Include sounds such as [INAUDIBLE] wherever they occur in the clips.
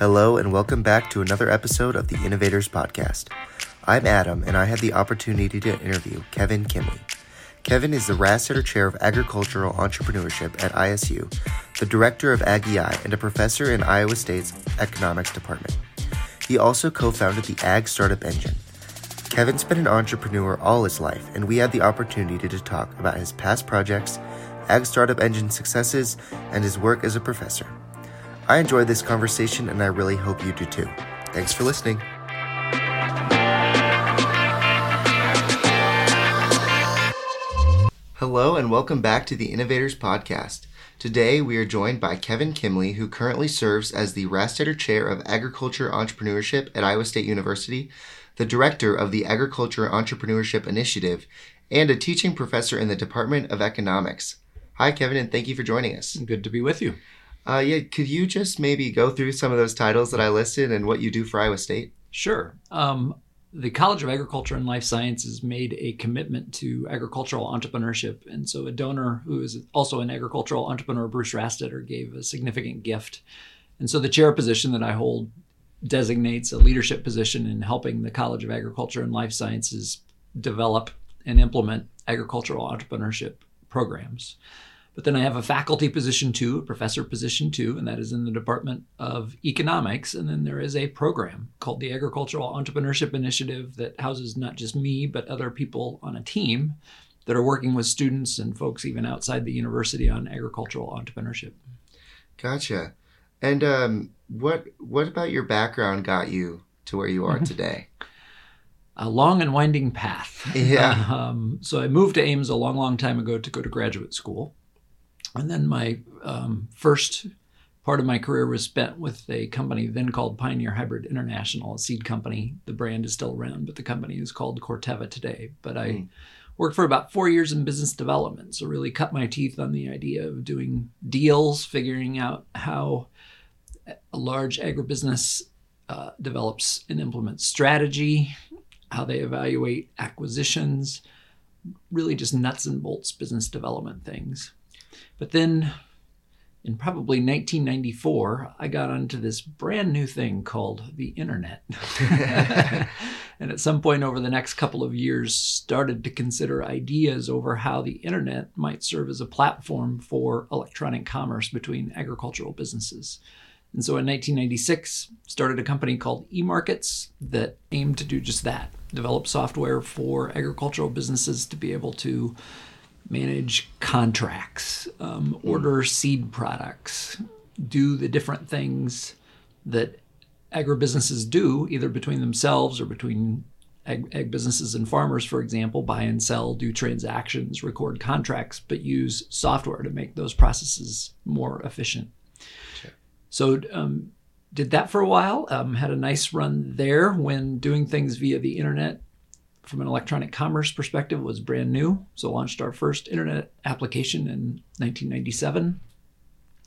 Hello, and welcome back to another episode of the Innovators Podcast. I'm Adam, and I had the opportunity to interview Kevin Kimle. Kevin is the Rastetter Chair of Agricultural Entrepreneurship at ISU, the Director of AgEI, and a professor in Iowa State's Economics Department. He also co founded the Ag Startup Engine. Kevin's been an entrepreneur all his life, and we had the opportunity to talk about his past projects, Ag Startup Engine successes, and his work as a professor. I enjoyed this conversation, and I really hope you do too. Thanks for listening. Hello, and welcome back to the Innovators Podcast. Today, we are joined by Kevin Kimle, who currently serves as the Rastetter Chair of Agriculture Entrepreneurship at Iowa State University, the Director of the Agriculture Entrepreneurship Initiative, and a teaching professor in the Department of Economics. Hi, Kevin, and thank you for joining us. Good to be with you. Uh, yeah, could you just maybe go through some of those titles that I listed and what you do for Iowa State? Sure. Um, the College of Agriculture and Life Sciences made a commitment to agricultural entrepreneurship. And so a donor who is also an agricultural entrepreneur, Bruce Rastetter, gave a significant gift. And so the chair position that I hold designates a leadership position in helping the College of Agriculture and Life Sciences develop and implement agricultural entrepreneurship programs. But then I have a faculty position too, a professor position too, and that is in the Department of Economics. And then there is a program called the Agricultural Entrepreneurship Initiative that houses not just me, but other people on a team that are working with students and folks even outside the university on agricultural entrepreneurship. Gotcha. And um, what what about your background got you to where you are today? a long and winding path. Yeah. [LAUGHS] Um, so I moved to Ames a long, long time ago to go to graduate school. And then my um, first part of my career was spent with a company then called Pioneer Hybrid International, a seed company. The brand is still around, but the company is called Corteva today. But I mm. worked for about four years in business development. So really cut my teeth on the idea of doing deals, figuring out how a large agribusiness uh, develops and implements strategy, how they evaluate acquisitions, really just nuts and bolts business development things. But then in probably 1994, I got onto this brand new thing called the internet. [LAUGHS] and at some point over the next couple of years, started to consider ideas over how the internet might serve as a platform for electronic commerce between agricultural businesses. And so in 1996, started a company called eMarkets that aimed to do just that develop software for agricultural businesses to be able to manage contracts, um, order seed products, do the different things that agribusinesses do, either between themselves or between ag, ag, businesses and farmers, for example, buy and sell, do transactions, record contracts, but use software to make those processes more efficient. Sure. So, um, did that for a while. Um, had a nice run there when doing things via the internet from an electronic commerce perspective was brand new. So launched our first internet application in 1997.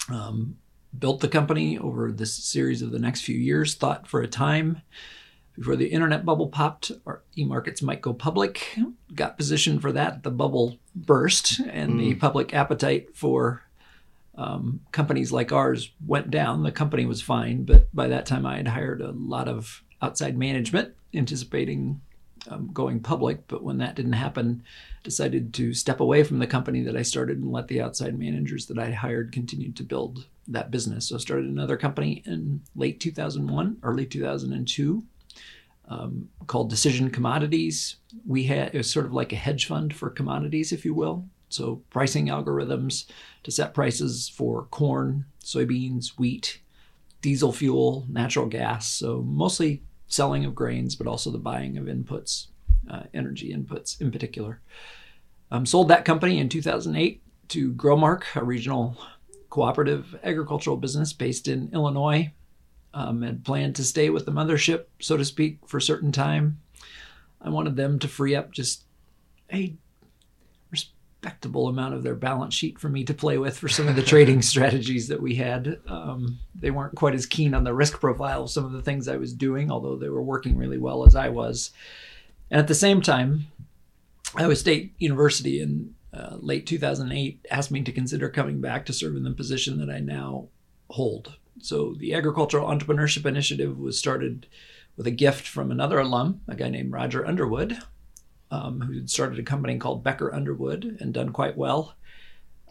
Um, built the company over this series of the next few years. Thought for a time before the internet bubble popped, our e-markets might go public. Got positioned for that. The bubble burst, and mm. the public appetite for um, companies like ours went down. The company was fine, but by that time I had hired a lot of outside management, anticipating um, going public. But when that didn't happen, decided to step away from the company that I started and let the outside managers that I hired continue to build that business. So I started another company in late 2001, early 2002. Um, called Decision Commodities. We had it was sort of like a hedge fund for commodities, if you will. So pricing algorithms to set prices for corn, soybeans, wheat, diesel fuel, natural gas. So mostly selling of grains, but also the buying of inputs, uh, energy inputs in particular. Um, sold that company in 2008 to Growmark, a regional cooperative agricultural business based in Illinois. Um, had planned to stay with the mothership, so to speak, for a certain time. I wanted them to free up just a respectable amount of their balance sheet for me to play with for some of the trading [LAUGHS] strategies that we had. Um, they weren't quite as keen on the risk profile of some of the things I was doing, although they were working really well as I was. And at the same time, Iowa State University in uh, late 2008 asked me to consider coming back to serve in the position that I now hold. So the Agricultural Entrepreneurship Initiative was started with a gift from another alum, a guy named Roger Underwood, um, who had started a company called Becker Underwood and done quite well.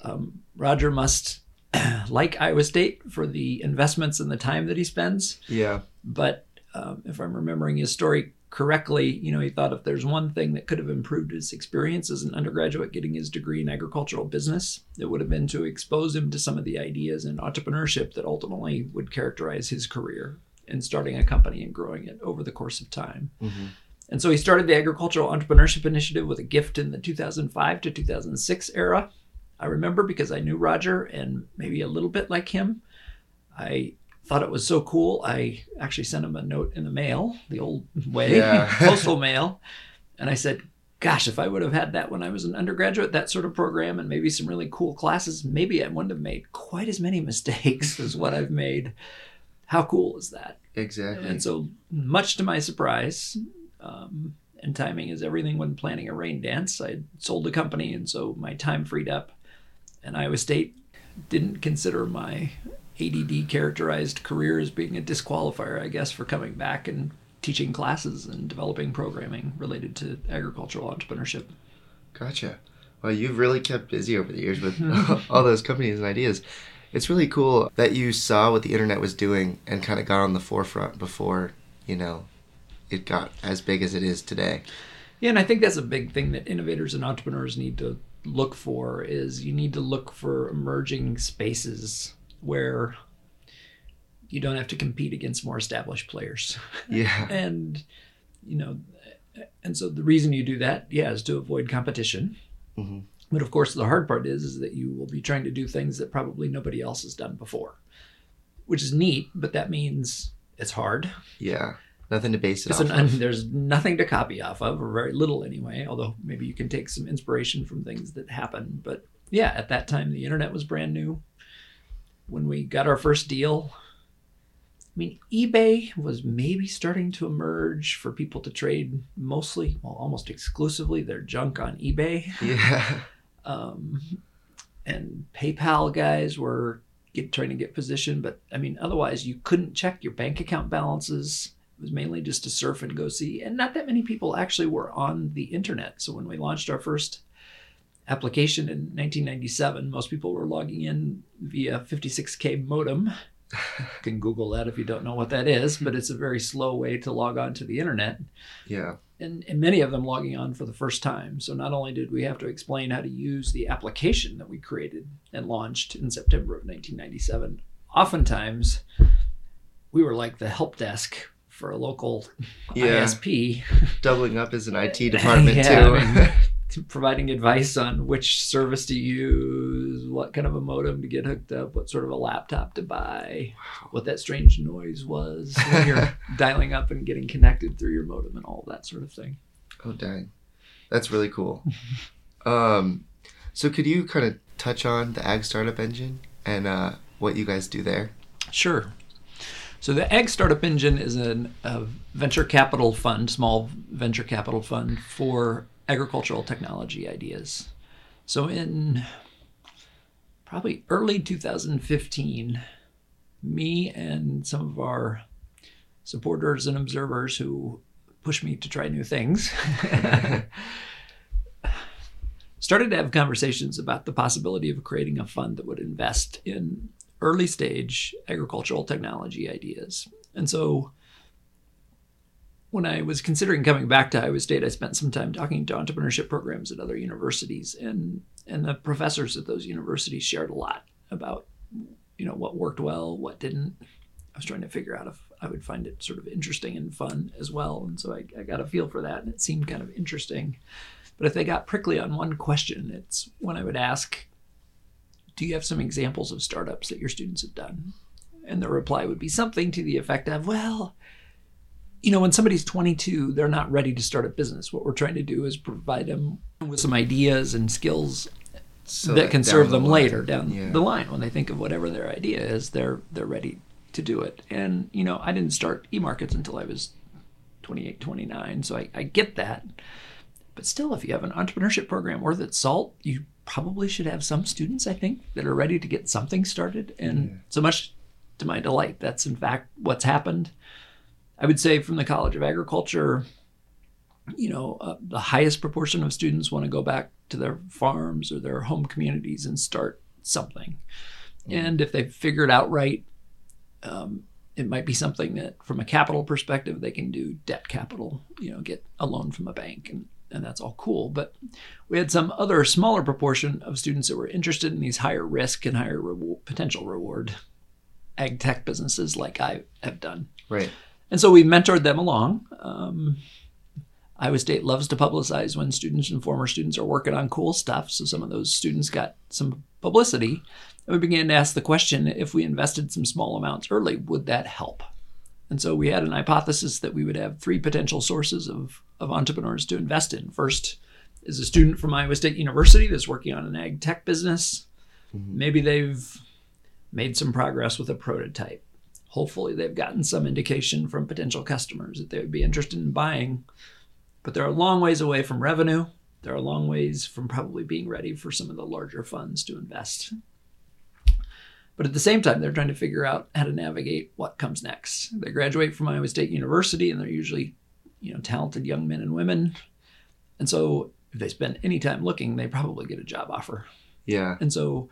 Um, Roger must [CLEARS THROAT] like Iowa State for the investments and the time that he spends. Yeah. But um, if I'm remembering his story correctly, you know, he thought if there's one thing that could have improved his experience as an undergraduate getting his degree in agricultural business, it would have been to expose him to some of the ideas in entrepreneurship that ultimately would characterize his career in starting a company and growing it over the course of time. Mm-hmm. And so he started the Agricultural Entrepreneurship Initiative with a gift in the 2005 to 2006 era. I remember because I knew Roger and maybe a little bit like him. I thought it was so cool. I actually sent him a note in the mail, the old way, Yeah. [LAUGHS] postal mail. And I said, gosh, if I would have had that when I was an undergraduate, that sort of program, and maybe some really cool classes, maybe I wouldn't have made quite as many [LAUGHS] mistakes as what I've made. How cool is that? Exactly. And so, much to my surprise, um, and timing is everything when planning a rain dance, I sold the company, and so my time freed up. And Iowa State didn't consider my ADD characterized career as being a disqualifier, I guess, for coming back and teaching classes and developing programming related to agricultural entrepreneurship. Gotcha. Well, you've really kept busy over the years with [LAUGHS] [LAUGHS] all those companies and ideas. It's really cool that you saw what the internet was doing and kind of got on the forefront before, you know, it got as big as it is today. Yeah, and I think that's a big thing that innovators and entrepreneurs need to look for is you need to look for emerging spaces where you don't have to compete against more established players. [LAUGHS] Yeah. and you know and so the reason you do that yeah is to avoid competition hmm but of course the hard part is is that you will be trying to do things that probably nobody else has done before which is neat but that means it's hard Yeah. Nothing to base it off an, of. there's nothing to copy off of or very little anyway although maybe you can take some inspiration from things that happen but yeah at that time the internet was brand new when we got our first deal I mean, eBay was maybe starting to emerge for people to trade mostly, well, almost exclusively their junk on eBay. Yeah. [LAUGHS] Um, and PayPal guys were get, trying to get position, but I mean, otherwise, you couldn't check your bank account balances. It was mainly just to surf and go see. And not that many people actually were on the internet. So when we launched our first application in 1997, most people were logging in via 56K modem. [LAUGHS] You can Google that if you don't know what that is, but it's a very slow way to log on to the internet. Yeah. And, and many of them logging on for the first time. So not only did we have to explain how to use the application that we created and launched in September of 1997, oftentimes we were like the help desk for a local Yeah. ISP. Doubling up as an IT [LAUGHS] department Yeah, too. I mean, [LAUGHS] providing advice on which service to use, what kind of a modem to get hooked up, what sort of a laptop to buy, what that strange noise was when you're [LAUGHS] dialing up and getting connected through your modem and all that sort of thing. oh dang. That's really cool. um so could you kind of touch on the ag startup engine and uh what you guys do there? Sure. So the Ag Startup Engine is an, a venture capital fund, small venture capital fund for agricultural technology ideas. So in probably early 2015, me and some of our supporters and observers who push me to try new things [LAUGHS] started to have conversations about the possibility of creating a fund that would invest in early stage agricultural technology ideas. And so when I was considering coming back to Iowa State, I spent some time talking to entrepreneurship programs at other universities and and the professors at those universities shared a lot about you know what worked well, what didn't. I was trying to figure out if I would find it sort of interesting and fun as well. And so I, I got a feel for that and it seemed kind of interesting. But if they got prickly on one question, it's when I would ask, do you have some examples of startups that your students have done? And the reply would be something to the effect of, well, you know, when somebody's 22, they're not ready to start a business. What we're trying to do is provide them with some ideas and skills So that can serve the them line- later down yeah. the line when they think of whatever their idea is. They're they're ready to do it. And you know, I didn't start e-markets until I was 28, 29, so I, I get that. But still, if you have an entrepreneurship program worth its salt, you probably should have some students, I think, that are ready to get something started. And so much to my delight. That's in fact what's happened. I would say from the College of Agriculture, you know, uh, the highest proportion of students want to go back to their farms or their home communities and start something. And if they figure it out right, um, it might be something that, from a capital perspective, they can do debt capital, you know, get a loan from a bank, and, and that's all cool. But we had some other smaller proportion of students that were interested in these higher risk and higher reward, potential reward ag tech businesses like I have done. Right. And so we mentored them along. Um, Iowa State loves to publicize when students and former students are working on cool stuff. So some of those students got some publicity. And we began to ask the question if we invested some small amounts early, would that help? And so we had an hypothesis that we would have three potential sources of, of entrepreneurs to invest in. First is a student from Iowa State University that's working on an ag tech business. Mm-hmm. Maybe they've made some progress with a prototype. Hopefully, they've gotten some indication from potential customers that they would be interested in buying but they're a long ways away from revenue. They're a long ways from probably being ready for some of the larger funds to invest. But at the same time, they're trying to figure out how to navigate what comes next. They graduate from Iowa State University, and they're usually, you know, talented young men and women. And so, if they spend any time looking, they probably get a job offer. Yeah. And so,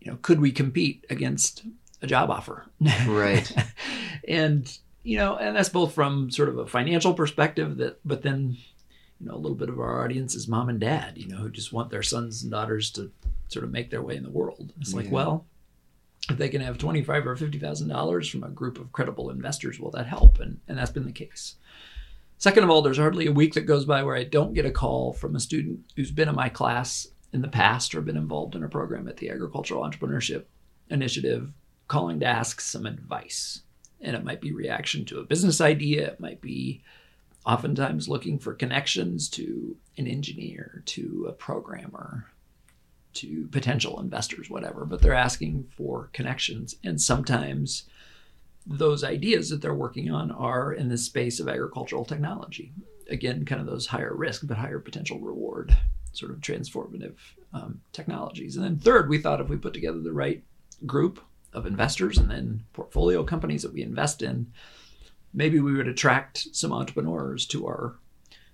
you know, could we compete against a job offer? Right. [LAUGHS] and you know, and that's both from sort of a financial perspective that, but then, you know, a little bit of our audience is mom and dad, you know, who just want their sons and daughters to sort of make their way in the world. It's like, yeah. well, if they can have twenty-five or fifty thousand dollars from a group of credible investors, will that help? And and that's been the case. Second of all, there's hardly a week that goes by where I don't get a call from a student who's been in my class in the past or been involved in a program at the Agricultural Entrepreneurship Initiative, calling to ask some advice. And it might be reaction to a business idea. It might be oftentimes looking for connections to an engineer, to a programmer, to potential investors, whatever. But they're asking for connections. And sometimes those ideas that they're working on are in the space of agricultural technology. Again, kind of those higher risk but higher potential reward sort of transformative um, technologies. And then third, we thought if we put together the right group of investors and then portfolio companies that we invest in, maybe we would attract some entrepreneurs to our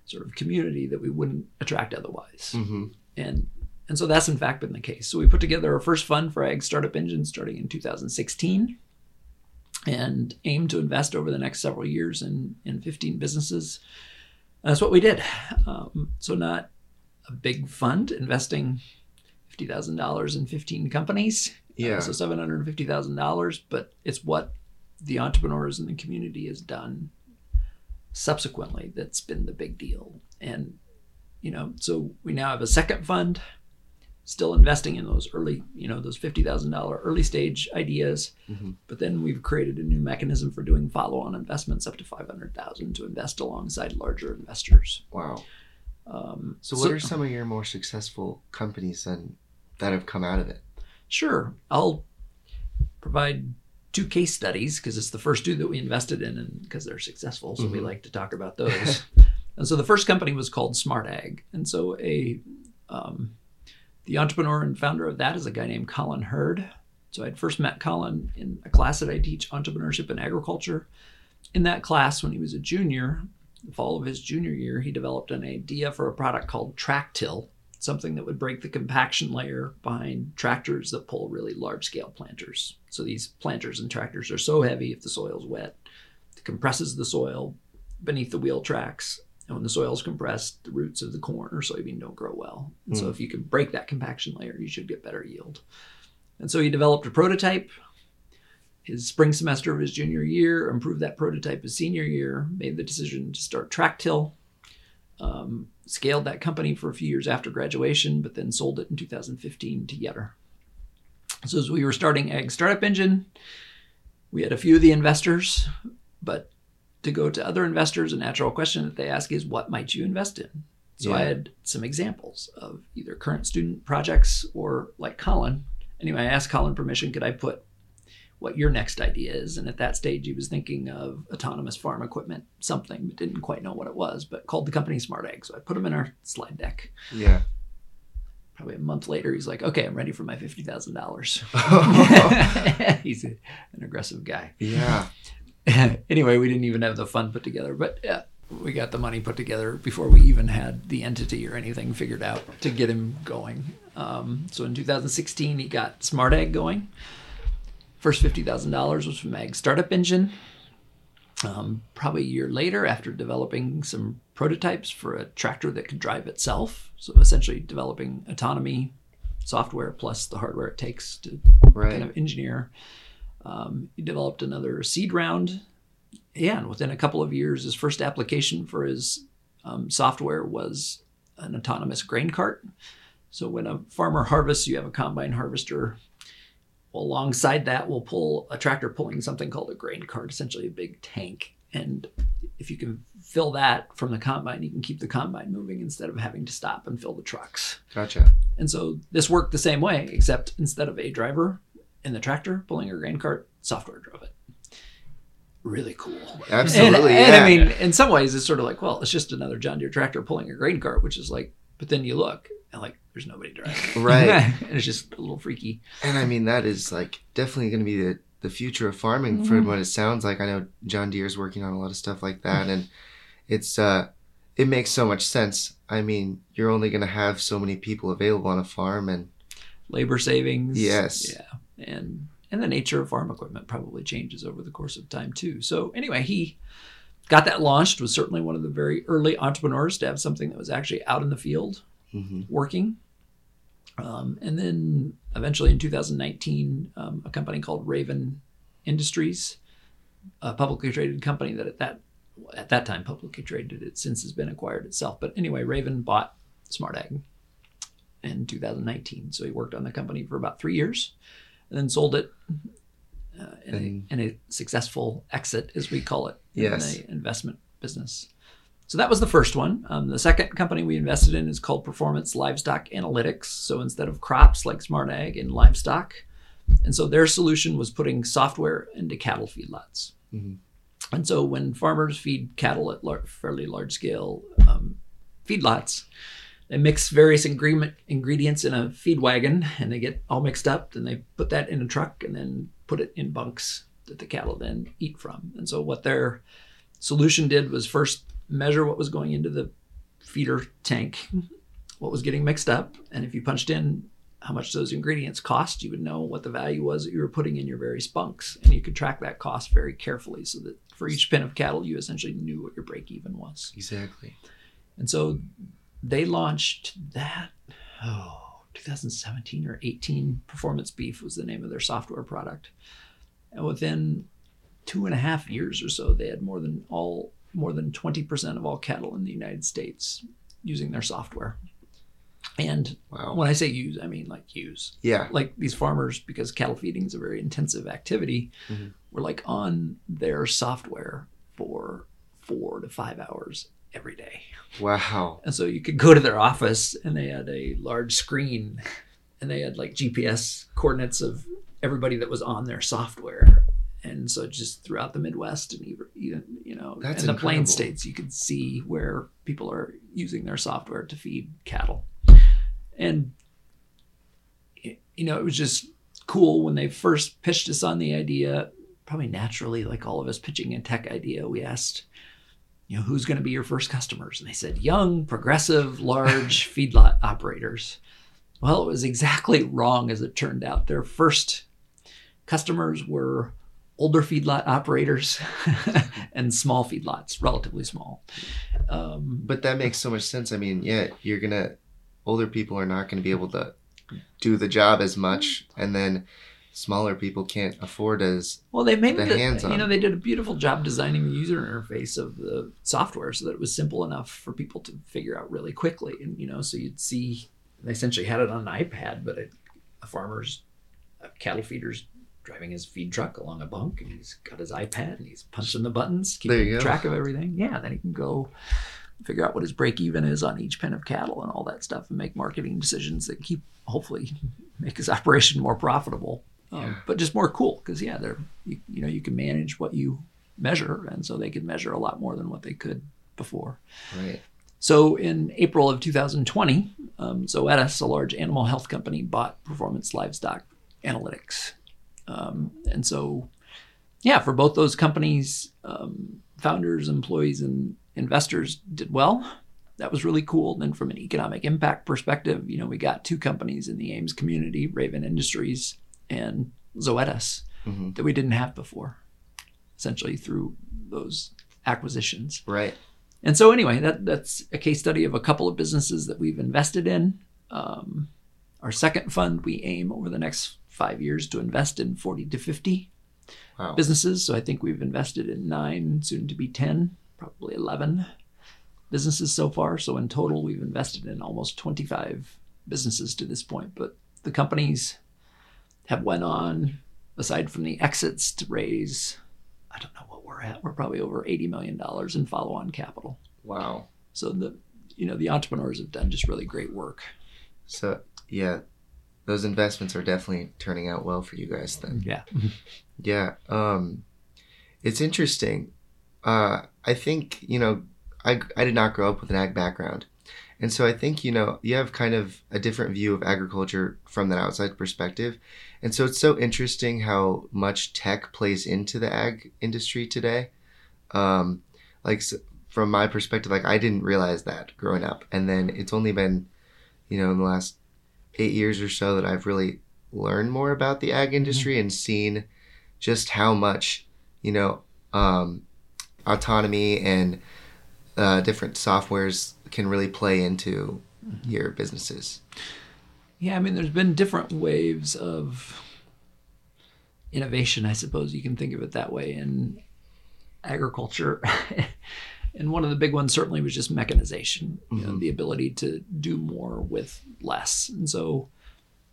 sort of community that we wouldn't attract otherwise. Mm-hmm. And and so that's in fact been the case. So we put together our first fund for Ag Startup Engine starting in 2016 and aim to invest over the next several years in, in 15 businesses. And that's what we did. Um, so not a big fund investing $50,000 in 15 companies. Yeah. Uh, so seven hundred and fifty thousand dollars, but it's what the entrepreneurs in the community has done subsequently that's been the big deal. And you know, so we now have a second fund, still investing in those early, you know, those fifty thousand dollar early stage ideas. Mm-hmm. But then we've created a new mechanism for doing follow on investments up to five hundred thousand to invest alongside larger investors. Wow. Um, so, what so, are some of your more successful companies then that have come out of it? Sure, I'll provide two case studies because it's the first two that we invested in and because they're successful. So mm-hmm. we like to talk about [LAUGHS] those. and so the first company was called Smart Ag. And so a um, the entrepreneur and founder of that is a guy named Colin Hurd. So I'd first met Colin in a class that I teach entrepreneurship and agriculture. In that class, when he was a junior, the fall of his junior year, he developed an idea for a product called Tractil, something that would break the compaction layer behind tractors that pull really large scale planters. So these planters and tractors are so heavy if the soil's wet, it compresses the soil beneath the wheel tracks. And when the soil is compressed, the roots of the corn or soybean don't grow well. And mm. so hmm. if you can break that compaction layer, you should get better yield. And so he developed a prototype his spring semester of his junior year, improved that prototype his senior year, made the decision to start Tractil, um, scaled that company for a few years after graduation, but then sold it in 2015 to Yetter. So as we were starting Ag Startup Engine, we had a few of the investors, but to go to other investors, a natural question that they ask is, what might you invest in? So yeah. I had some examples of either current student projects or like Colin. Anyway, I asked Colin permission, could I put what your next idea is. And at that stage, he was thinking of autonomous farm equipment, something, but didn't quite know what it was, but called the company Smart Ag. So I put them in our slide deck. Yeah. probably a month later, he's like, "Okay, I'm ready for my fifty thousand dollars." [LAUGHS] [LAUGHS] he's an aggressive guy. yeah. [LAUGHS] anyway, we didn't even have the fund put together, but yeah, we got the money put together before we even had the entity or anything figured out to get him going. Um, so in 2016, he got Smart Ag going. First $50,000 was from Ag Startup Engine. Um, probably a year later, after developing some prototypes for a tractor that could drive itself, so essentially developing autonomy software plus the hardware it takes to Right. kind of engineer. Um, he developed another seed round. Yeah, and within a couple of years, his first application for his um, software was an autonomous grain cart. So when a farmer harvests, you have a combine harvester. Alongside that, we'll pull a tractor pulling something called a grain cart, essentially a big tank. And if you can fill that from the combine, you can keep the combine moving instead of having to stop and fill the trucks. Gotcha. And so this worked the same way, except instead of a driver in the tractor pulling a grain cart, software drove it. Really cool. Absolutely. And, and yeah. I mean, in some ways, it's sort of like, well, it's just another John Deere tractor pulling a grain cart, which is like, but then you look and like, there's nobody driving. Right. [LAUGHS] and it's just a little freaky. And I mean, that is like definitely going to be the, the future of farming Mm-hmm. from what it sounds like. I know John Deere's working on a lot of stuff like [LAUGHS] that. And it's, uh, it makes so much sense. I mean, you're only going to have so many people available on a farm. And Labor savings. Yes. Yeah. And and the nature of farm equipment probably changes over the course of time too. So anyway, he got that launched, was certainly one of the very early entrepreneurs to have something that was actually out in the field Mhm. working. Um, and then eventually in 2019, um, a company called Raven Industries, a publicly traded company that at that at that time publicly traded, it since has been acquired itself. But anyway, Raven bought Smart Ag in 2019. So he worked on the company for about three years, and then sold it uh, in, And- a, in a successful exit, as we call it, Yes. in the investment business. So that was the first one. Um, the second company we invested in is called Performance Livestock Analytics. So instead of crops like Smart Ag and livestock, and so their solution was putting software into cattle feedlots. Mhm. And so when farmers feed cattle at lar- fairly large scale um, feedlots, they mix various ingredient ingredients in a feed wagon and they get all mixed up and they put that in a truck and then put it in bunks that the cattle then eat from. And so what their solution did was first measure what was going into the feeder tank, what was getting mixed up, and if you punched in how much those ingredients cost, you would know what the value was that you were putting in your various bunks, and you could track that cost very carefully, so that for each pen of cattle, you essentially knew what your break even was. Exactly. And so they launched that, oh, 2017 or 18. Performance Beef was the name of their software product. And within two and a half years or so, they had more than all more than 20% of all cattle in the United States using their software. And Wow. when I say use, I mean like use Yeah. like these farmers because cattle feeding is a very intensive activity Mhm. were like on their software for four to five hours every day Wow. and so you could go to their office and they had a large screen and they had like gps coordinates of everybody that was on their software and so just throughout the midwest and even, you know That's in the incredible. plain states you could see where people are using their software to feed cattle and you know it was just cool when they first pitched us on the idea probably naturally like all of us pitching a tech idea we asked you know who's going to be your first customers? And they said young progressive large [LAUGHS] feedlot operators. Well it was exactly wrong as it turned out. Their first customers were older feedlot operators [LAUGHS] and small feedlots relatively small. Um, But that makes so much sense. I mean, yeah, you're gonna older people are not gonna be able to do the job as much, and then smaller people can't afford as Well, they made the the, hands-on. you know they did a beautiful job designing the user interface of the software so that it was simple enough for people to figure out really quickly. And you know, so you'd see they essentially had it on an iPad, but a, a farmer's a cattle feeder's driving his feed truck along a bunk, and he's got his iPad and he's punching the buttons, keeping you go. track of everything. Yeah, then he can go figure out what his break even is on each pen of cattle and all that stuff, and make marketing decisions that keep hopefully [LAUGHS] make his operation more profitable, um, Yeah. but just more cool because yeah, they're you, you know you can manage what you measure, and so they could measure a lot more than what they could before. right. So in April of 2020, um, Zoetis, a large animal health company, bought Performance Livestock Analytics. Um, and so, yeah, for both those companies, um, founders, employees, and investors did well. That was really cool. And then, from an economic impact perspective, you know, we got two companies in the Ames community, Raven Industries and Zoetis, Mm-hmm. that we didn't have before, essentially through those acquisitions. Right. And so, anyway, that that's a case study of a couple of businesses that we've invested in. Um, our second fund, we aim over the next five years to invest in 40 to 50 Wow. businesses. So I think we've invested in nine, soon to be 10, probably 11 businesses so far. So in total, we've invested in almost 25 businesses to this point. But the companies have went on, aside from the exits, to raise, I don't know what we're at. We're probably over $80 million in follow-on capital. Wow. So the, you know, the entrepreneurs have done just really great work. So yeah, those investments are definitely turning out well for you guys then. Yeah. [LAUGHS] Yeah. Um, it's interesting. Uh, I think you know, I I did not grow up with an ag background, and so I think you know you have kind of a different view of agriculture from that outside perspective, and so it's so interesting how much tech plays into the ag industry today. Um, like from my perspective, like I didn't realize that growing up, and then it's only been, you know, in the last eight years or so that I've really learned more about the ag industry and seen just how much you know um, autonomy and uh, different softwares can really play into your businesses. Yeah, I mean, there's been different waves of innovation, I suppose you can think of it that way, in agriculture. [LAUGHS] and one of the big ones certainly was just mechanization, you know, Mhm. the ability to do more with less. And so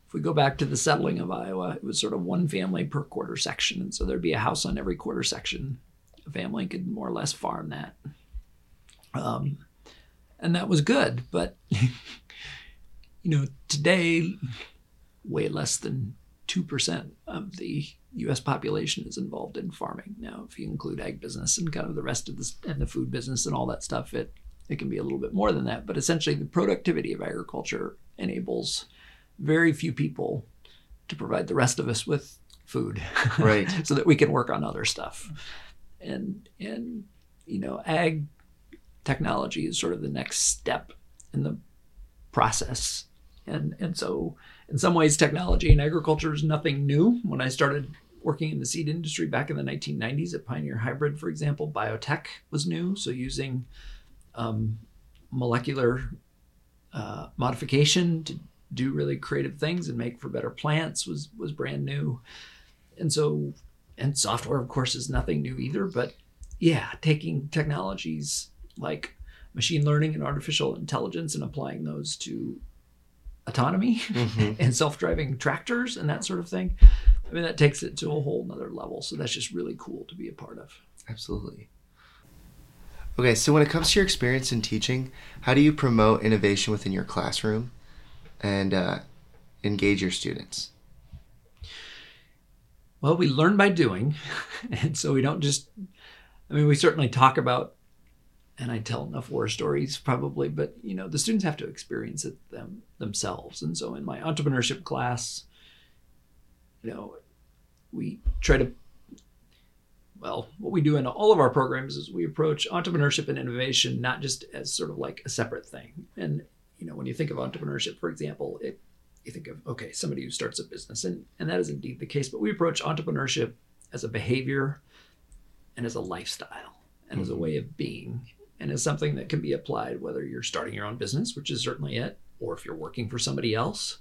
if we go back to the settling of Iowa, it was sort of one family per quarter section. And so there'd be a house on every quarter section. A family could more or less farm that. Um, and that was good, but [LAUGHS] you know, today, way less than 2% of the US population is involved in farming. Now, if you include ag business and kind of the rest of this and the food business and all that stuff, it, it can be a little bit more than that. But essentially, the productivity of agriculture enables very few people to provide the rest of us with food. Right. [LAUGHS] so that we can work on other stuff. And, and, you know, ag technology is sort of the next step in the process. And, and so, in some ways, technology in agriculture is nothing new. When I started working in the seed industry back in the 1990s at Pioneer Hybrid, for example, biotech was new. So, using um, molecular uh, modification to do really creative things and make for better plants was was brand new. And so, and software, of course, is nothing new either. But yeah, taking technologies like machine learning and artificial intelligence and applying those to autonomy Mhm. [LAUGHS] and self-driving tractors and that sort of thing. I mean, that takes it to a whole nother level. So that's just really cool to be a part of. Absolutely. Okay, so when it comes to your experience in teaching, how do you promote innovation within your classroom and uh, engage your students? Well, we learn by doing. [LAUGHS] And so we don't just, I mean, we certainly talk about, and I tell enough war stories probably, but, you know, the students have to experience it them, themselves. And so in my entrepreneurship class, you know, we try to, well, what we do in all of our programs is we approach entrepreneurship and innovation not just as sort of like a separate thing. And, you know, when you think of entrepreneurship, for example, it, you think of okay somebody who starts a business and and that is indeed the case but we approach entrepreneurship as a behavior and as a lifestyle and as a mm-hmm. way of being and as something that can be applied whether you're starting your own business which is certainly it or if you're working for somebody else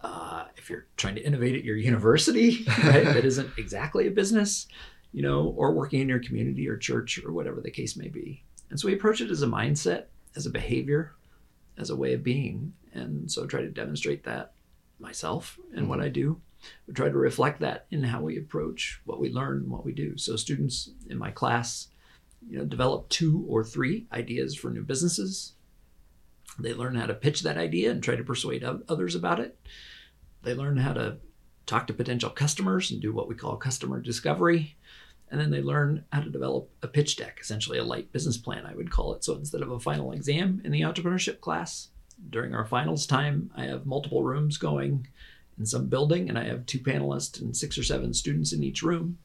uh, if you're trying to innovate at your university [LAUGHS] right that isn't exactly a business you know or working in your community or church or whatever the case may be and so we approach it as a mindset as a behavior as a way of being and so try to demonstrate that myself and what I do. We try to reflect that in how we approach what we learn and what we do. So students in my class, you know, develop two or three ideas for new businesses. They learn how to pitch that idea and try to persuade others about it. They learn how to talk to potential customers and do what we call customer discovery. And then they learn how to develop a pitch deck, essentially a light business plan, I would call it. So instead of a final exam in the entrepreneurship class, during our finals time, I have multiple rooms going in some building, and I have two panelists and six or seven students in each room,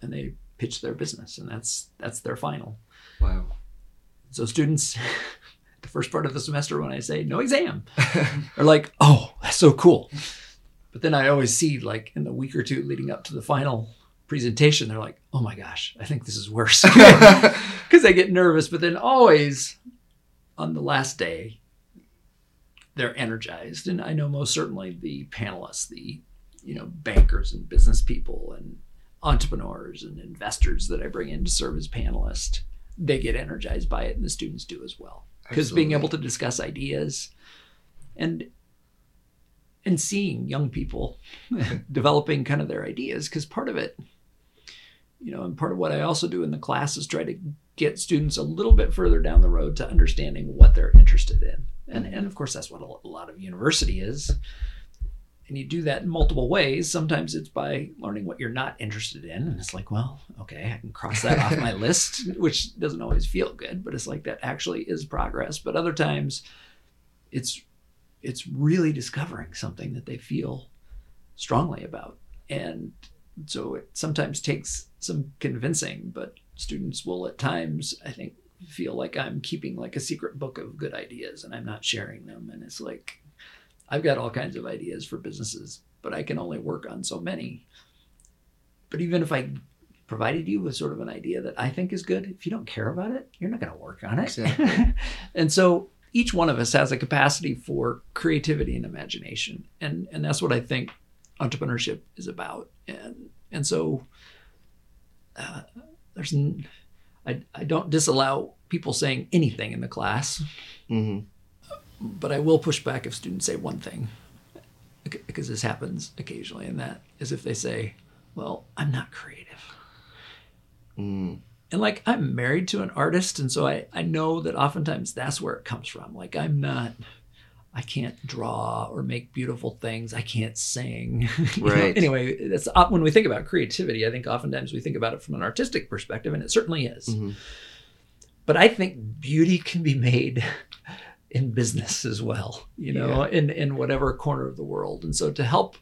and they pitch their business, and that's that's their final. Wow. So students, [LAUGHS] the first part of the semester, when I say no exam, [LAUGHS] are like, "Oh, that's so cool." But then I always see, like in the week or two leading up to the final presentation, they're like, "Oh my gosh, I think this is worse," [LAUGHS] because they get nervous. But then always on the last day, they're energized, and I know most certainly the panelists, the you know bankers and business people and entrepreneurs and investors that I bring in to serve as panelists, they get energized by it, and the students do as well. Because being able to discuss ideas and and seeing young people [LAUGHS] developing kind of their ideas, because part of it, you know, and part of what I also do in the class is try to get students a little bit further down the road to understanding what they're interested in. And, and of course, that's what a lot of university is and you do that in multiple ways. Sometimes it's by learning what you're not interested in, and it's like, well, okay, I can cross that off my [LAUGHS] list, which doesn't always feel good, but it's like that actually is progress. But other times, it's it's really discovering something that they feel strongly about, and so it sometimes takes some convincing, but students will at times, I think, feel like I'm keeping like a secret book of good ideas and I'm not sharing them, and it's like I've got all kinds of ideas for businesses, but I can only work on so many. But even if I provided you with sort of an idea that I think is good, if you don't care about it, you're not going to work on it. Exactly. [LAUGHS] and so each one of us has a capacity for creativity and imagination. And and that's what I think entrepreneurship is about. And and so uh, there's I, I don't disallow people saying anything in the class. Mm-hmm but I will push back if students say one thing, because this happens occasionally, and that is if they say, "Well, I'm not creative." Mm. And like I'm married to an artist, and so I I know that oftentimes that's where it comes from. Like I'm not. I can't draw or make beautiful things. I can't sing. [LAUGHS] right. anyway, that's uh, when we think about creativity. I think oftentimes we think about it from an artistic perspective, and it certainly is. Mm-hmm. But I think beauty can be made in business as well, you know, yeah. in, in whatever corner of the world. And so to help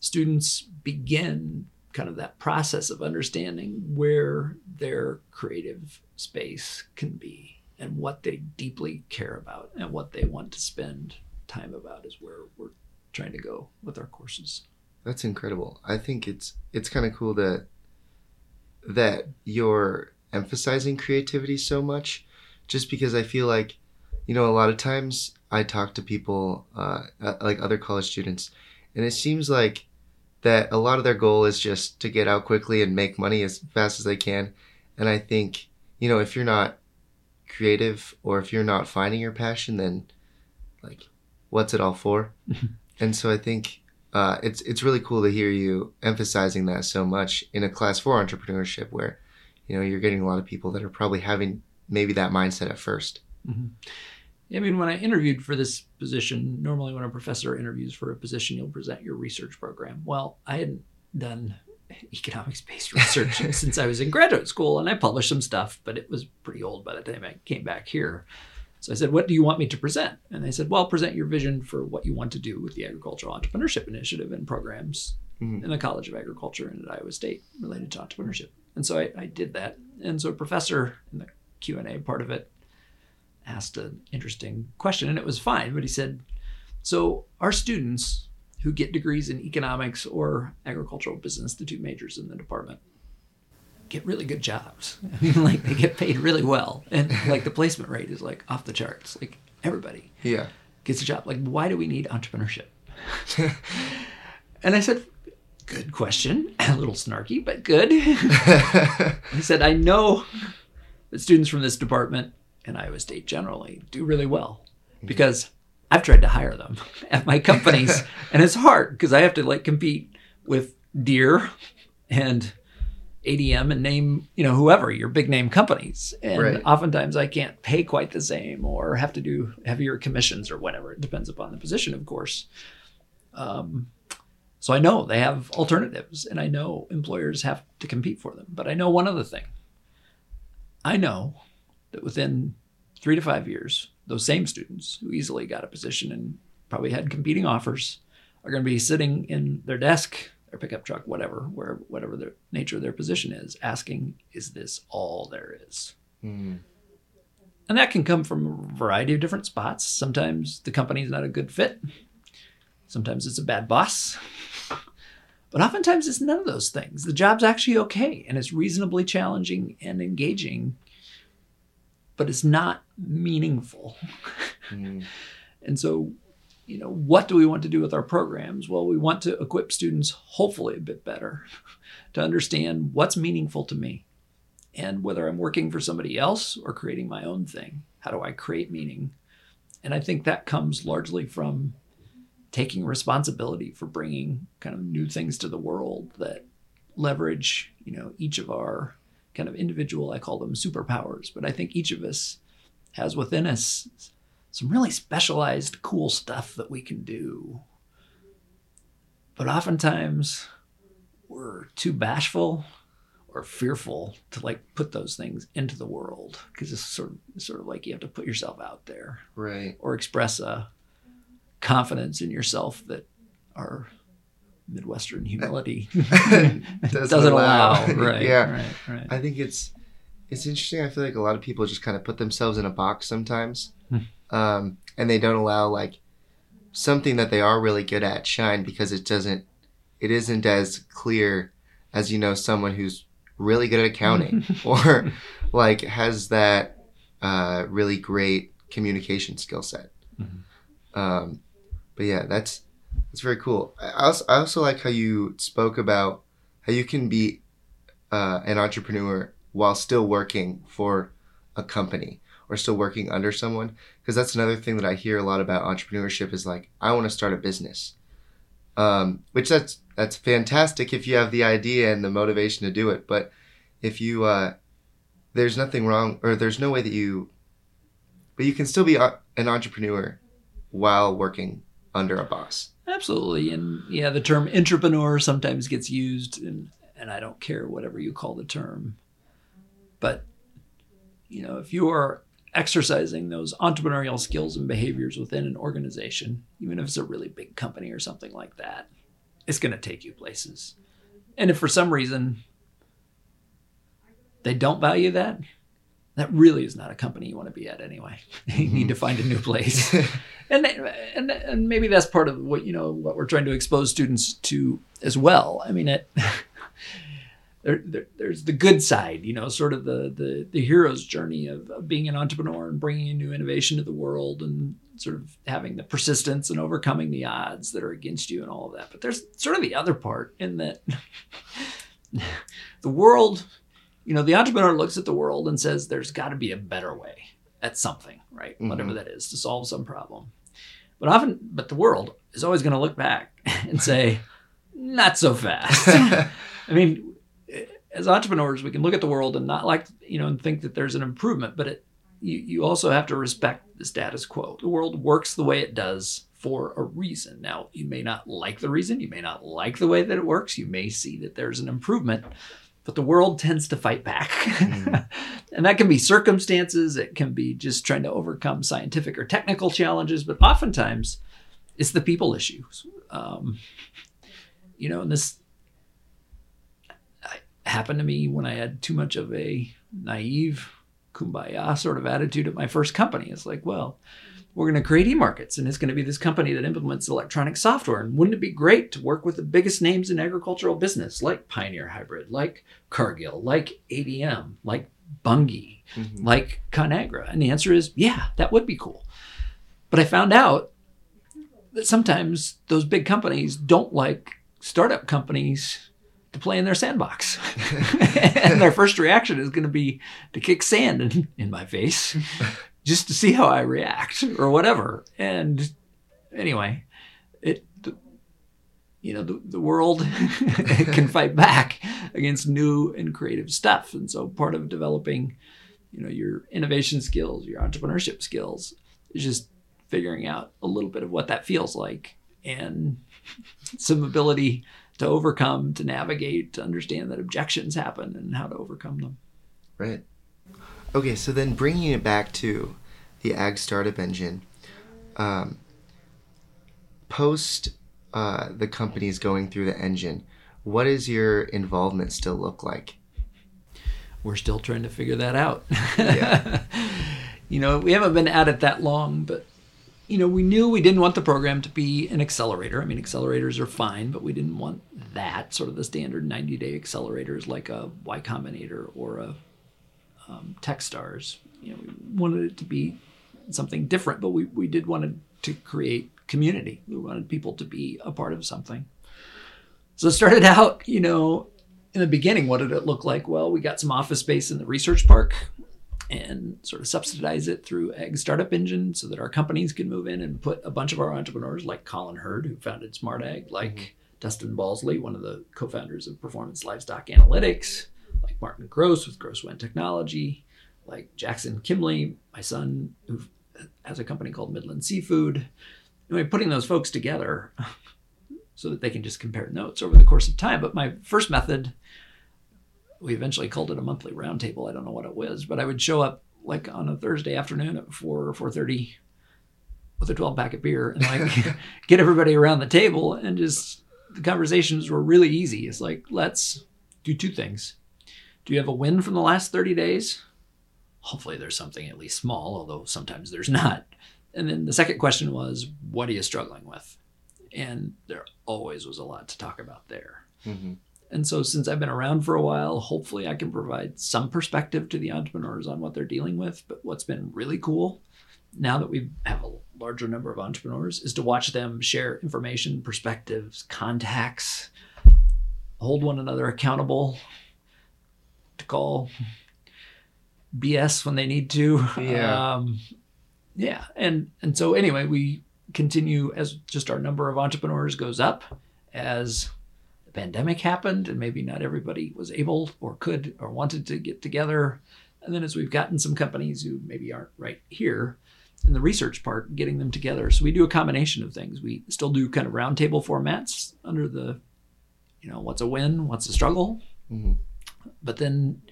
students begin kind of that process of understanding where their creative space can be and what they deeply care about and what they want to spend time about is where we're trying to go with our courses. That's incredible. I think it's it's kind of cool that that you're emphasizing creativity so much just because I feel like you know, a lot of times I talk to people, uh, like other college students, and it seems like that a lot of their goal is just to get out quickly and make money as fast as they can. And I think, you know, if you're not creative or if you're not finding your passion, then like, what's it all for? [LAUGHS] and so I think uh, it's it's really cool to hear you emphasizing that so much in a class for entrepreneurship, where you know you're getting a lot of people that are probably having maybe that mindset at 1st mm-hmm. I mean, when I interviewed for this position, normally when a professor interviews for a position, you'll present your research program. Well, I hadn't done economics based [LAUGHS] research since I was in graduate school and I published some stuff, but it was pretty old by the time I came back here. So I said, What do you want me to present? And they said, Well, present your vision for what you want to do with the Agricultural Entrepreneurship Initiative and programs mm-hmm. in the College of Agriculture and at Iowa State related to entrepreneurship. And so I, I did that. And so a professor in the Q&A part of it asked an interesting question, and it was fine. But he said, "So our students who get degrees in economics or agricultural business, the two majors in the department, get really good jobs. [LAUGHS] I mean, like they get paid really well, and like the placement rate is like off the charts. Like everybody, yeah, gets a job. Like why do we need entrepreneurship?" [LAUGHS] and I said, "Good question. [LAUGHS] A little snarky, but good." he said, "I know." that students from this department and Iowa State generally do really well because I've tried to hire them [LAUGHS] at my companies [LAUGHS] and it's hard because I have to like compete with Deere and ADM and name, you know, whoever your big name companies. And right. oftentimes I can't pay quite the same or have to do heavier commissions or whatever. It depends upon the position, of course. Um, so I know they have alternatives and I know employers have to compete for them. But I know one other thing. I know that within three to five years, those same students who easily got a position and probably had competing offers are going to be sitting in their desk, their pickup truck, whatever, where whatever the nature of their position is, asking, "Is this all there is?" Mm. And that can come from a variety of different spots. Sometimes the company's not a good fit. Sometimes it's a bad boss. But oftentimes it's none of those things. The job's actually okay and it's reasonably challenging and engaging, but it's not meaningful. Mm. [LAUGHS] And so, you know, what do we want to do with our programs? Well, we want to equip students, hopefully, a bit better [LAUGHS] to understand what's meaningful to me and whether I'm working for somebody else or creating my own thing. How do I create meaning? And I think that comes largely from taking responsibility for bringing kind of new things to the world that leverage, you know, each of our kind of individual, I call them superpowers, but I think each of us has within us some really specialized, cool stuff that we can do. But oftentimes we're too bashful or fearful to like put those things into the world because it's sort of it's sort of like you have to put yourself out there Right. or express a confidence in yourself that our Midwestern humility [LAUGHS] [LAUGHS] doesn't, allow. Right. [LAUGHS] yeah. Right. Right. I think it's it's interesting. I feel like a lot of people just kind of put themselves in a box sometimes, Hmm. um, and they don't allow like something that they are really good at shine because it doesn't. It isn't as clear as you know someone who's really good at accounting or like has that uh, really great communication skill set. Mhm. Um, but yeah, that's that's very cool. I also, I also like how you spoke about how you can be uh, an entrepreneur while still working for a company or still working under someone because that's another thing that I hear a lot about entrepreneurship is like I want to start a business, um, which that's that's fantastic if you have the idea and the motivation to do it. But if you uh, there's nothing wrong or there's no way that you, but you can still be a- an entrepreneur while working under a boss. Absolutely. And yeah, the term entrepreneur sometimes gets used, and, and I don't care whatever you call the term. But, you know, if you are exercising those entrepreneurial skills and behaviors within an organization, even if it's a really big company or something like that, it's going to take you places. And if for some reason they don't value that, that really is not a company you want to be at anyway. [LAUGHS] you need to mm-hmm. find a new place [LAUGHS] and and and maybe that's part of what you know what we're trying to expose students to as well. I mean, it [LAUGHS] there, there there's the good side, you know, sort of the the the hero's journey of, of being an entrepreneur and bringing a new innovation to the world and sort of having the persistence and overcoming the odds that are against you and all of that. But there's sort of the other part in that the world, you know, the entrepreneur looks at the world and says, "There's got to be a better way." at something, right? Mhm. Whatever that is, to solve some problem. But often, but the world is always going to look back [LAUGHS] and say, not so fast. [LAUGHS] I mean, as entrepreneurs, we can look at the world and not like, you know, and think that there's an improvement, but it, you, you also have to respect the status quo. The world works the way it does for a reason. Now, you may not like the reason, you may not like the way that it works, you may see that there's an improvement, but the world [LAUGHS] tends to fight back. Mhm. [LAUGHS] and that can be circumstances, it can be just trying to overcome scientific or technical challenges, but oftentimes it's the people issues. Um, you know, and this happened to me when I had too much of a naive kumbaya sort of attitude at my first company. It's like, well, we're going to create e-markets and it's going to be this company that implements electronic software. And wouldn't it be great to work with the biggest names in agricultural business like Pioneer Hybrid, like Cargill, like ADM, like Bunge, Mhm. like Conagra? And the answer is, yeah, that would be cool. But I found out that sometimes those big companies don't like startup companies to play in their sandbox. [LAUGHS] and their [LAUGHS] first reaction is going to be to kick sand in, in my face [LAUGHS] just to see how I react or whatever. And anyway, it, you know, the, the world [LAUGHS] can fight back against new and creative stuff. And so part of developing, you know, your innovation skills, your entrepreneurship skills is just figuring out a little bit of what that feels like and some ability to overcome, to navigate, to understand that objections happen and how to overcome them. Right. Okay, so then bringing it back to the Ag Startup Engine. Um, post uh, the companies going through the engine, what does your involvement still look like? We're still trying to figure that out. [LAUGHS] Yeah. you know, we haven't been at it that long, but you know, we knew we didn't want the program to be an accelerator. I mean, accelerators are fine, but we didn't want that sort of the standard 90 day accelerators like a Y Combinator or a um, Techstars. You know, we wanted it to be something different, but we, we did want to create community. We wanted people to be a part of something. So it started [LAUGHS] out, you know, in the beginning, what did it look like? Well, we got some office space in the research park and sort of subsidize it through Ag Startup Engine so that our companies can move in and put a bunch of our entrepreneurs, like Colin Hurd, who founded Smart Ag, like mm-hmm. Dustin Balsley, one of the co-founders of Performance Livestock Analytics, Martin Gross with Gross-Wen Technology, like Jackson Kimle, my son, who has a company called Midland Seafood. Anyway, putting those folks together [LAUGHS] so that they can just compare notes over the course of time. But my first method we eventually called it a monthly roundtable. I don't know what it was, but I would show up like on a Thursday afternoon at four or four thirty with a twelve pack of beer and like [LAUGHS] get everybody around the table and just the conversations were really easy. It's like let's do two things. Do you have a win from the last thirty days? Hopefully there's something at least small, although sometimes there's not. And then the second question was, what are you struggling with? And there always was a lot to talk about there. Mm-hmm. And so, since I've been around for a while, hopefully I can provide some perspective to the entrepreneurs on what they're dealing with. But what's been really cool now that we have a larger number of entrepreneurs is to watch them share information, perspectives, contacts, hold one another accountable, call BS when they need to. Yeah. Um, yeah. And and so anyway, we continue as just our number of entrepreneurs goes up as the pandemic happened and maybe not everybody was able or could or wanted to get together. And then as we've gotten some companies who maybe aren't right here in the research part, getting them together. So we do a combination of things. We still do kind of roundtable formats under the, you know, what's a win, what's a struggle. Mm-hmm. But then,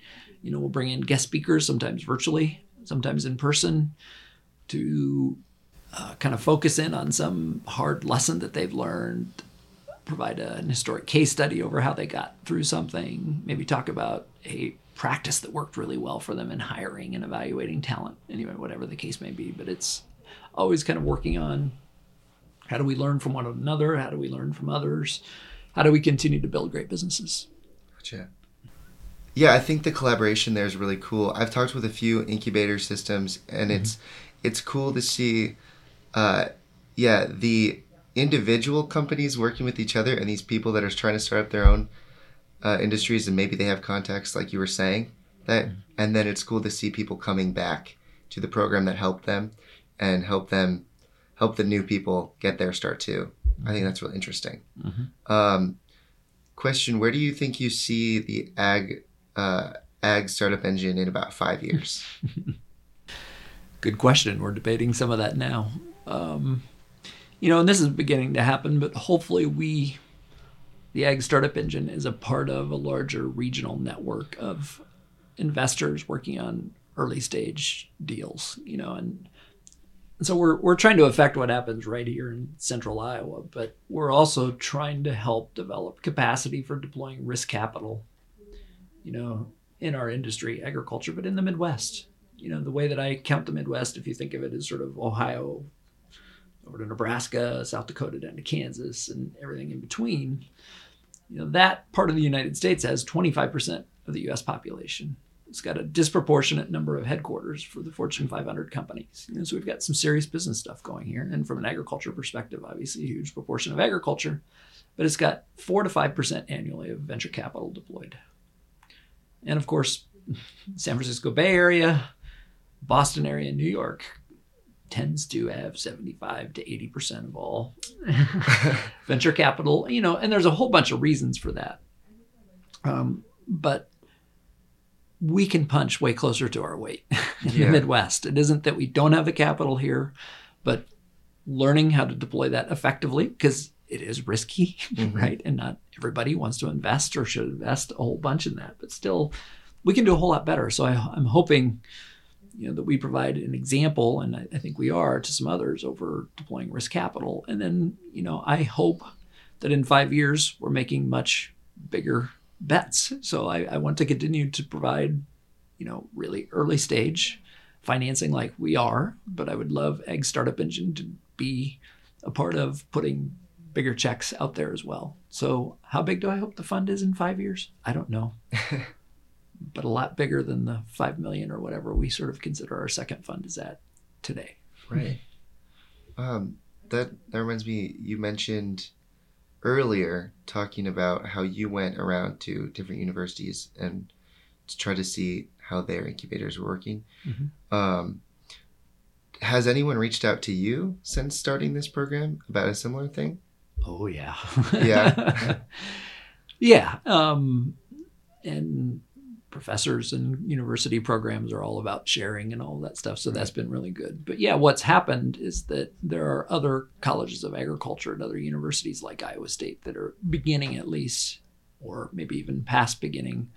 you know, we'll bring in guest speakers, sometimes virtually, sometimes in person, to uh, kind of focus in on some hard lesson that they've learned provide a, an historic case study over how they got through something, maybe talk about a practice that worked really well for them in hiring and evaluating talent, anyway, whatever the case may be. But it's always kind of working on how do we learn from one another? How do we learn from others? How do we continue to build great businesses? Gotcha. Yeah, I think the collaboration there is really cool. I've talked with a few incubator systems, and mm-hmm. it's it's cool to see, uh, yeah, the individual companies working with each other and these people that are trying to start up their own uh, industries and maybe they have contacts like you were saying that mm-hmm. and then it's cool to see people coming back to the program that helped them and help them help the new people get their start too i think that's really interesting mm-hmm. um, question where do you think you see the ag uh, ag startup engine in about five years. [LAUGHS] Good question. We're debating some of that now. Um, you know, and this is beginning to happen, but hopefully we, the Ag Startup Engine, is a part of a larger regional network of investors working on early stage deals, you know, and so we're we're trying to affect what happens right here in central Iowa, but we're also trying to help develop capacity for deploying risk capital, you know, in our industry, agriculture, but in the Midwest. You know, the way that I count the Midwest, if you think of it as sort of Ohio, over to Nebraska, South Dakota, down to Kansas, and everything in between. You know, that part of the United States has 25% of the U.S. population. It's got a disproportionate number of headquarters for the Fortune 500 companies. You know, so we've got some serious business stuff going here. And from an agriculture perspective, obviously a huge proportion of agriculture, but it's got four to five percent annually of venture capital deployed. And of course, San Francisco Bay Area, Boston area, New York tends to have 75 to 80% of all [LAUGHS] venture capital, you know, and there's a whole bunch of reasons for that. Um, but we can punch way closer to our weight [LAUGHS] in yeah. the Midwest. It isn't that we don't have the capital here, but learning how to deploy that effectively because it is risky, [LAUGHS] mm-hmm. right? And not everybody wants to invest or should invest a whole bunch in that, but still, we can do a whole lot better. So I, I'm hoping you know that we provide an example, and I, I think we are to some others over deploying risk capital. And then you know I hope that in five years we're making much bigger bets. So I, I want to continue to provide you know really early stage financing like we are, but I would love Ag Startup Engine to be a part of putting bigger checks out there as well. So, how big do I hope the fund is in five years? I don't know, [LAUGHS] but a lot bigger than the five million or whatever we sort of consider our second fund is at today. Right. Um, that that reminds me. You mentioned earlier talking about how you went around to different universities and to try to see how their incubators were working. Mm-hmm. Um, has anyone reached out to you since starting this program about a similar thing? Oh yeah. Yeah. [LAUGHS] yeah. Um, and professors and university programs are all about sharing and all that stuff. So that's been really good. But yeah, what's happened is that there are other colleges of agriculture and other universities like Iowa State that are beginning at least, or maybe even past beginning,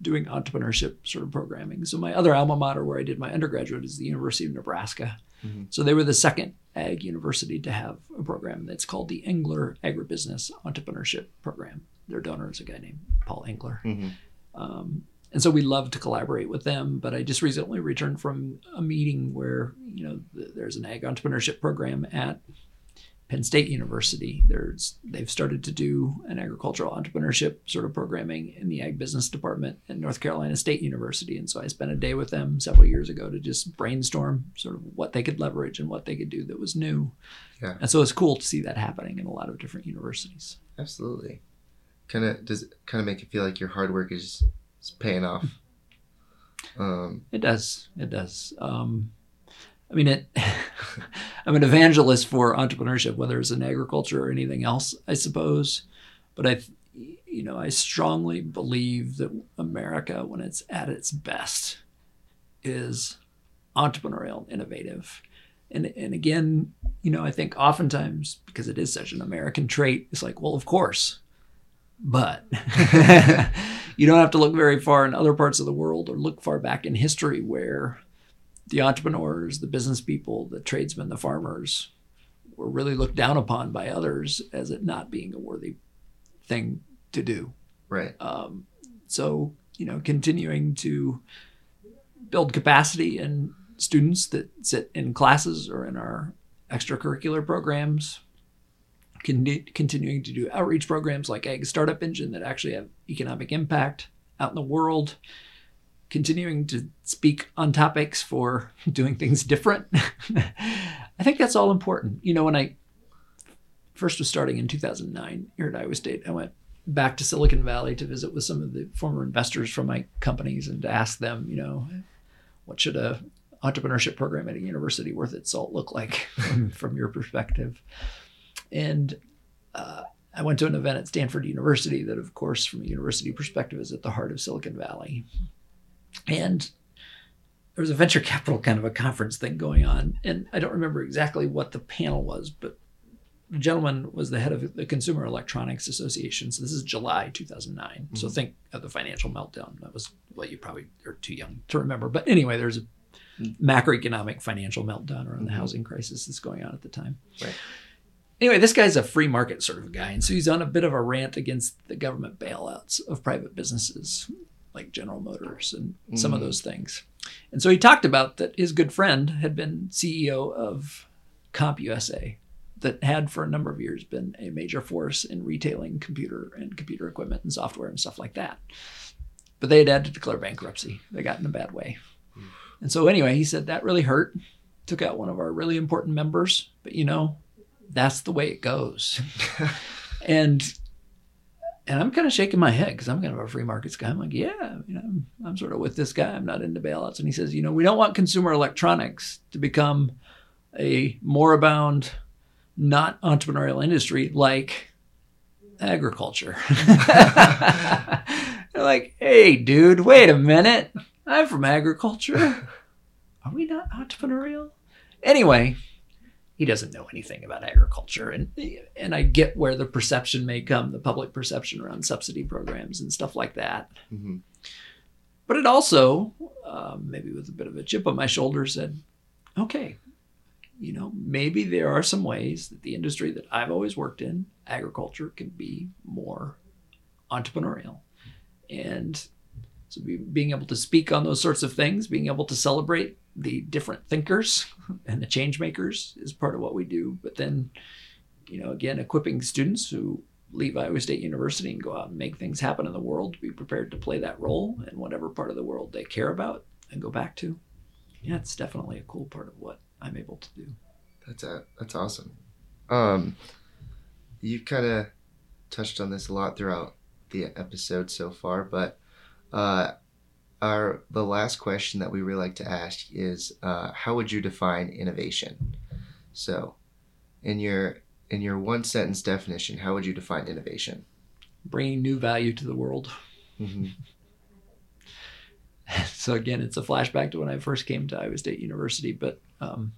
doing entrepreneurship sort of programming. So my other alma mater where I did my undergraduate is the University of Nebraska. Mhm. So they were the second ag university to have a program that's called the Engler Agribusiness Entrepreneurship Program. Their donor is a guy named Paul Engler. Mhm. Um, and so we love to collaborate with them. But I just recently returned from a meeting where you know th- there's an ag entrepreneurship program at Penn State University. There's they've started to do an agricultural entrepreneurship sort of programming in the ag business department at North Carolina State University. And so I spent a day with them several years ago to just brainstorm sort of what they could leverage and what they could do that was new. Yeah. And so it's cool to see that happening in a lot of different universities. Absolutely. Kind of does it kind of make you feel like your hard work is, is paying off. [LAUGHS] Um, It does. It does. Um, I mean, it. [LAUGHS] I'm an evangelist for entrepreneurship, whether it's in agriculture or anything else, I suppose. But I, you know, I strongly believe that America, when it's at its best, is entrepreneurial innovative. And and again, you know, I think oftentimes because it is such an American trait, it's like, well, of course, but [LAUGHS] you don't have to look very far in other parts of the world or look far back in history where the entrepreneurs, the business people, the tradesmen, the farmers were really looked down upon by others as it not being a worthy thing to do. right. Um, so, you know, continuing to build capacity in students that sit in classes or in our extracurricular programs, con- continuing to do outreach programs like Ag Startup Engine that actually have economic impact out in the world, continuing to speak on topics for [LAUGHS] doing things different. [LAUGHS] I think that's all important. You know, when I first was starting in 2009 here at Iowa State, I went back to Silicon Valley to visit with some of the former investors from my companies and to ask them, you know, what should a entrepreneurship program at a university worth its salt look like [LAUGHS] from, from your perspective? And uh, I went to an event at Stanford University that, of course, from a university perspective, is at the heart of Silicon Valley. And there was a venture capital kind of a conference thing going on. And I don't remember exactly what the panel was, but the gentleman was the head of the Consumer Electronics Association. So this is July 2009. So Mhm. think of the financial meltdown. That was, well, you probably are too young to remember. But anyway, there's a macroeconomic financial meltdown around the Mhm. housing crisis that's going on at the time. Right. Anyway, this guy's a free market sort of guy. And so he's on a bit of a rant against the government bailouts of private businesses like General Motors and some of Mm. those things. And so he talked about that his good friend had been CEO of CompUSA, that had for a number of years been a major force in retailing computer and computer equipment and software and stuff like that. But they had had to declare bankruptcy. They got in a bad way. And so anyway, he said that really hurt. Took out one of our really important members, but you know, that's the way it goes. [LAUGHS] and and I'm kind of shaking my head because I'm kind of a free markets guy. I'm like, yeah, you know, I'm, I'm sort of with this guy. I'm not into bailouts. And he says, you know, we don't want consumer electronics to become a moribund, not entrepreneurial industry like agriculture. [LAUGHS] They're like, hey, dude, wait a minute. I'm from agriculture. Are we not entrepreneurial? Anyway, he doesn't know anything about agriculture and and I get where the perception may come, the public perception around subsidy programs and stuff like that. Mhm. but it also, uh, maybe with a bit of a chip on my shoulder, said, okay, you know, maybe there are some ways that the industry that I've always worked in, agriculture, can be more entrepreneurial. And so be, being able to speak on those sorts of things, being able to celebrate the different thinkers and the change makers is part of what we do. But then, you know, again, equipping students who leave Iowa State University and go out and make things happen in the world be prepared to play that role in whatever part of the world they care about and go back to. Yeah, it's definitely a cool part of what I'm able to do. That's a, that's awesome. Um, you kind of touched on this a lot throughout the episode so far, but uh, our the last question that we really like to ask is uh, how would you define innovation? So, in your in your one sentence definition, how would you define innovation? Bringing new value to the world. Mm-hmm. [LAUGHS] so again, it's a flashback to when I first came to Iowa State University, but um,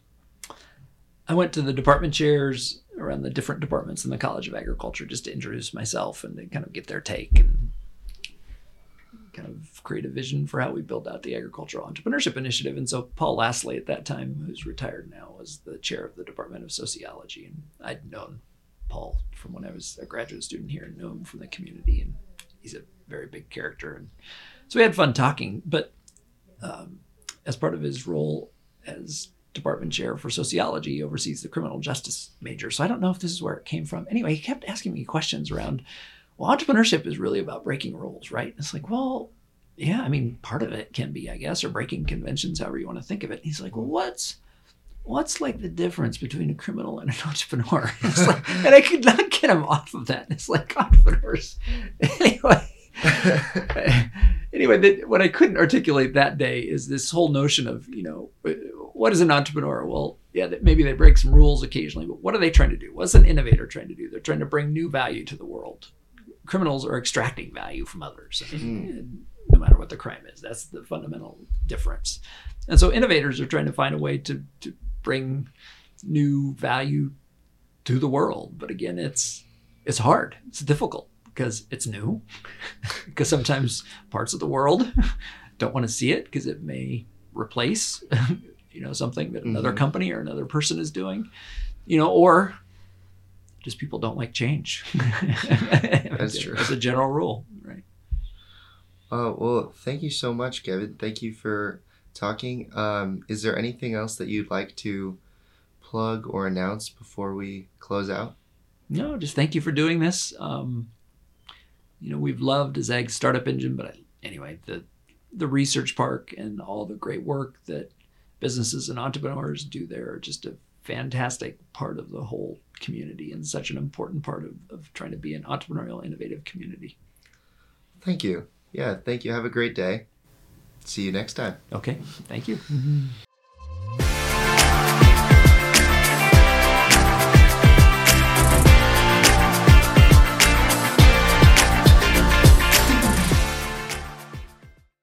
I went to the department chairs around the different departments in the College of Agriculture just to introduce myself and to kind of get their take and kind of create a vision for how we build out the agricultural entrepreneurship initiative. And so Paul Lasley at that time, who's retired now, was the chair of the Department of Sociology. And I'd known Paul from when I was a graduate student here and knew him from the community. And he's a very big character. And so we had fun talking. But um, as part of his role as department chair for sociology, he oversees the criminal justice major. So I don't know if this is where it came from. Anyway, he kept asking me questions around well, entrepreneurship is really about breaking rules, right? It's like, well, yeah, I mean, part of it can be, I guess, or breaking conventions, however you want to think of it. And he's like, well, what's what's like the difference between a criminal and an [LAUGHS] entrepreneur? [LAUGHS] Like, and I could not get him off of that. It's like [LAUGHS] entrepreneurs. anyway. anyway, the, what I couldn't articulate that day is this whole notion of, you know, what is an entrepreneur? Well, yeah, maybe they break some rules occasionally, but what are they trying to do? What's an innovator trying to do? They're trying to bring new value to the world criminals are extracting value from others, mm. no matter what the crime is. That's the fundamental difference. And so innovators are trying to find a way to, to bring new value to the world. But again, it's it's hard. It's difficult because it's new. [LAUGHS] because sometimes parts of the world [LAUGHS] don't want to see it because it may replace [LAUGHS] you know something that another mm-hmm. company or another person is doing you know or just people don't like change. [LAUGHS] That's true. As a general rule, right? Oh well, thank you so much, Kevin. Thank you for talking. Um, is there anything else that you'd like to plug or announce before we close out? No, just thank you for doing this. Um, you know, we've loved Ag Startup Engine, but anyway, the the research park and all the great work that businesses and entrepreneurs do there are just a fantastic part of the whole community and such an important part of, of trying to be an entrepreneurial, innovative community. Thank you. Yeah, thank you. Have a great day. See you next time. Okay, thank you. Mm-hmm.